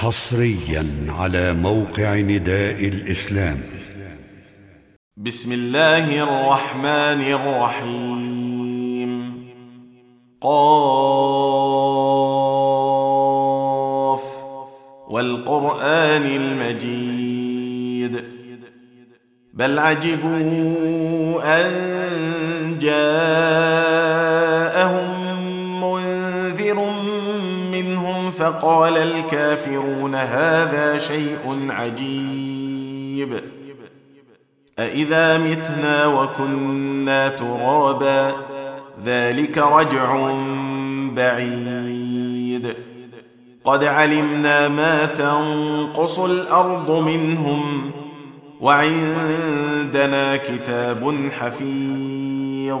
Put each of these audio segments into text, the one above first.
حصريا على موقع نداء الإسلام. بسم الله الرحمن الرحيم. قاف. والقرآن المجيد. بل عجبوا أن جاءهم فقال الكافرون هذا شيء عجيب. أإذا متنا وكنا ترابا ذلك رجع بعيد. قد علمنا ما تنقص الأرض منهم وعندنا كتاب حفيظ.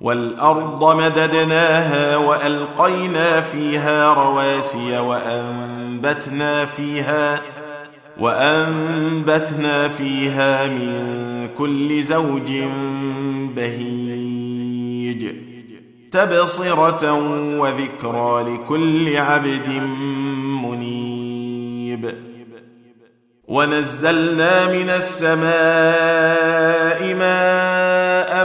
والأرض مددناها وألقينا فيها رواسي وأنبتنا فيها وأنبتنا فيها من كل زوج بهيج تبصرة وذكرى لكل عبد منيب ونزلنا من السماء ماء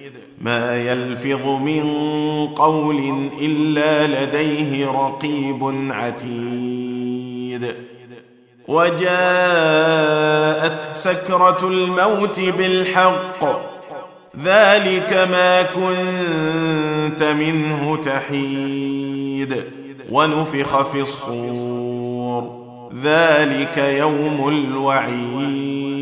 ما يلفظ من قول إلا لديه رقيب عتيد. وجاءت سكرة الموت بالحق ذلك ما كنت منه تحيد. ونفخ في الصور ذلك يوم الوعيد.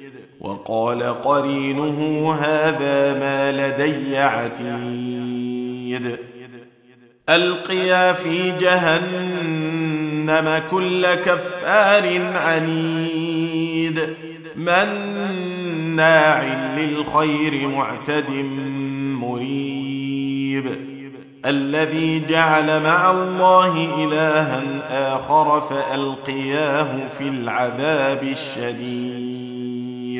وقال قرينه هذا ما لدي عتيد. ألقيا في جهنم كل كفار عنيد. مناع للخير معتد مريب. الذي جعل مع الله إلها آخر فألقياه في العذاب الشديد.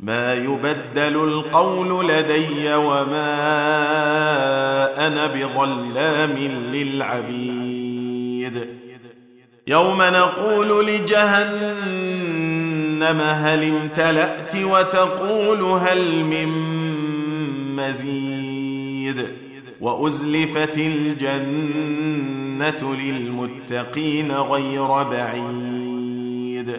ما يبدل القول لدي وما أنا بظلام للعبيد. يوم نقول لجهنم هل امتلأت وتقول هل من مزيد؟ وأزلفت الجنة للمتقين غير بعيد.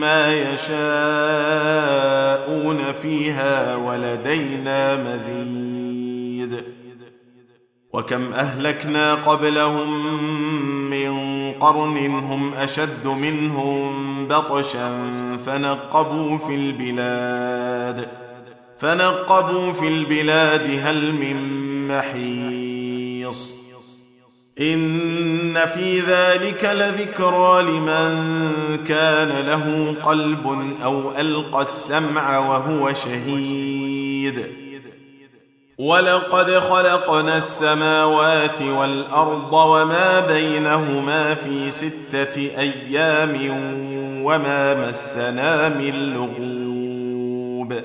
ما يشاءون فيها ولدينا مزيد. وكم أهلكنا قبلهم من قرن هم أشد منهم بطشا فنقبوا في البلاد. فنقبوا في البلاد هل من محيص إن في ذلك لذكرى لمن كان له قلب أو ألقى السمع وهو شهيد. ولقد خلقنا السماوات والأرض وما بينهما في ستة أيام وما مسنا من لغوب.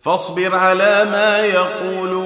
فاصبر على ما يقولون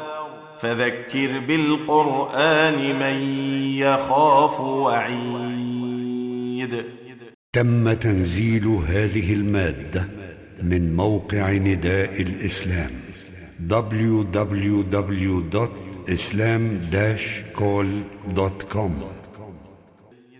فذكر بالقرآن من يخاف وعيد. تم تنزيل هذه المادة من موقع نداء الإسلام www.islam-call.com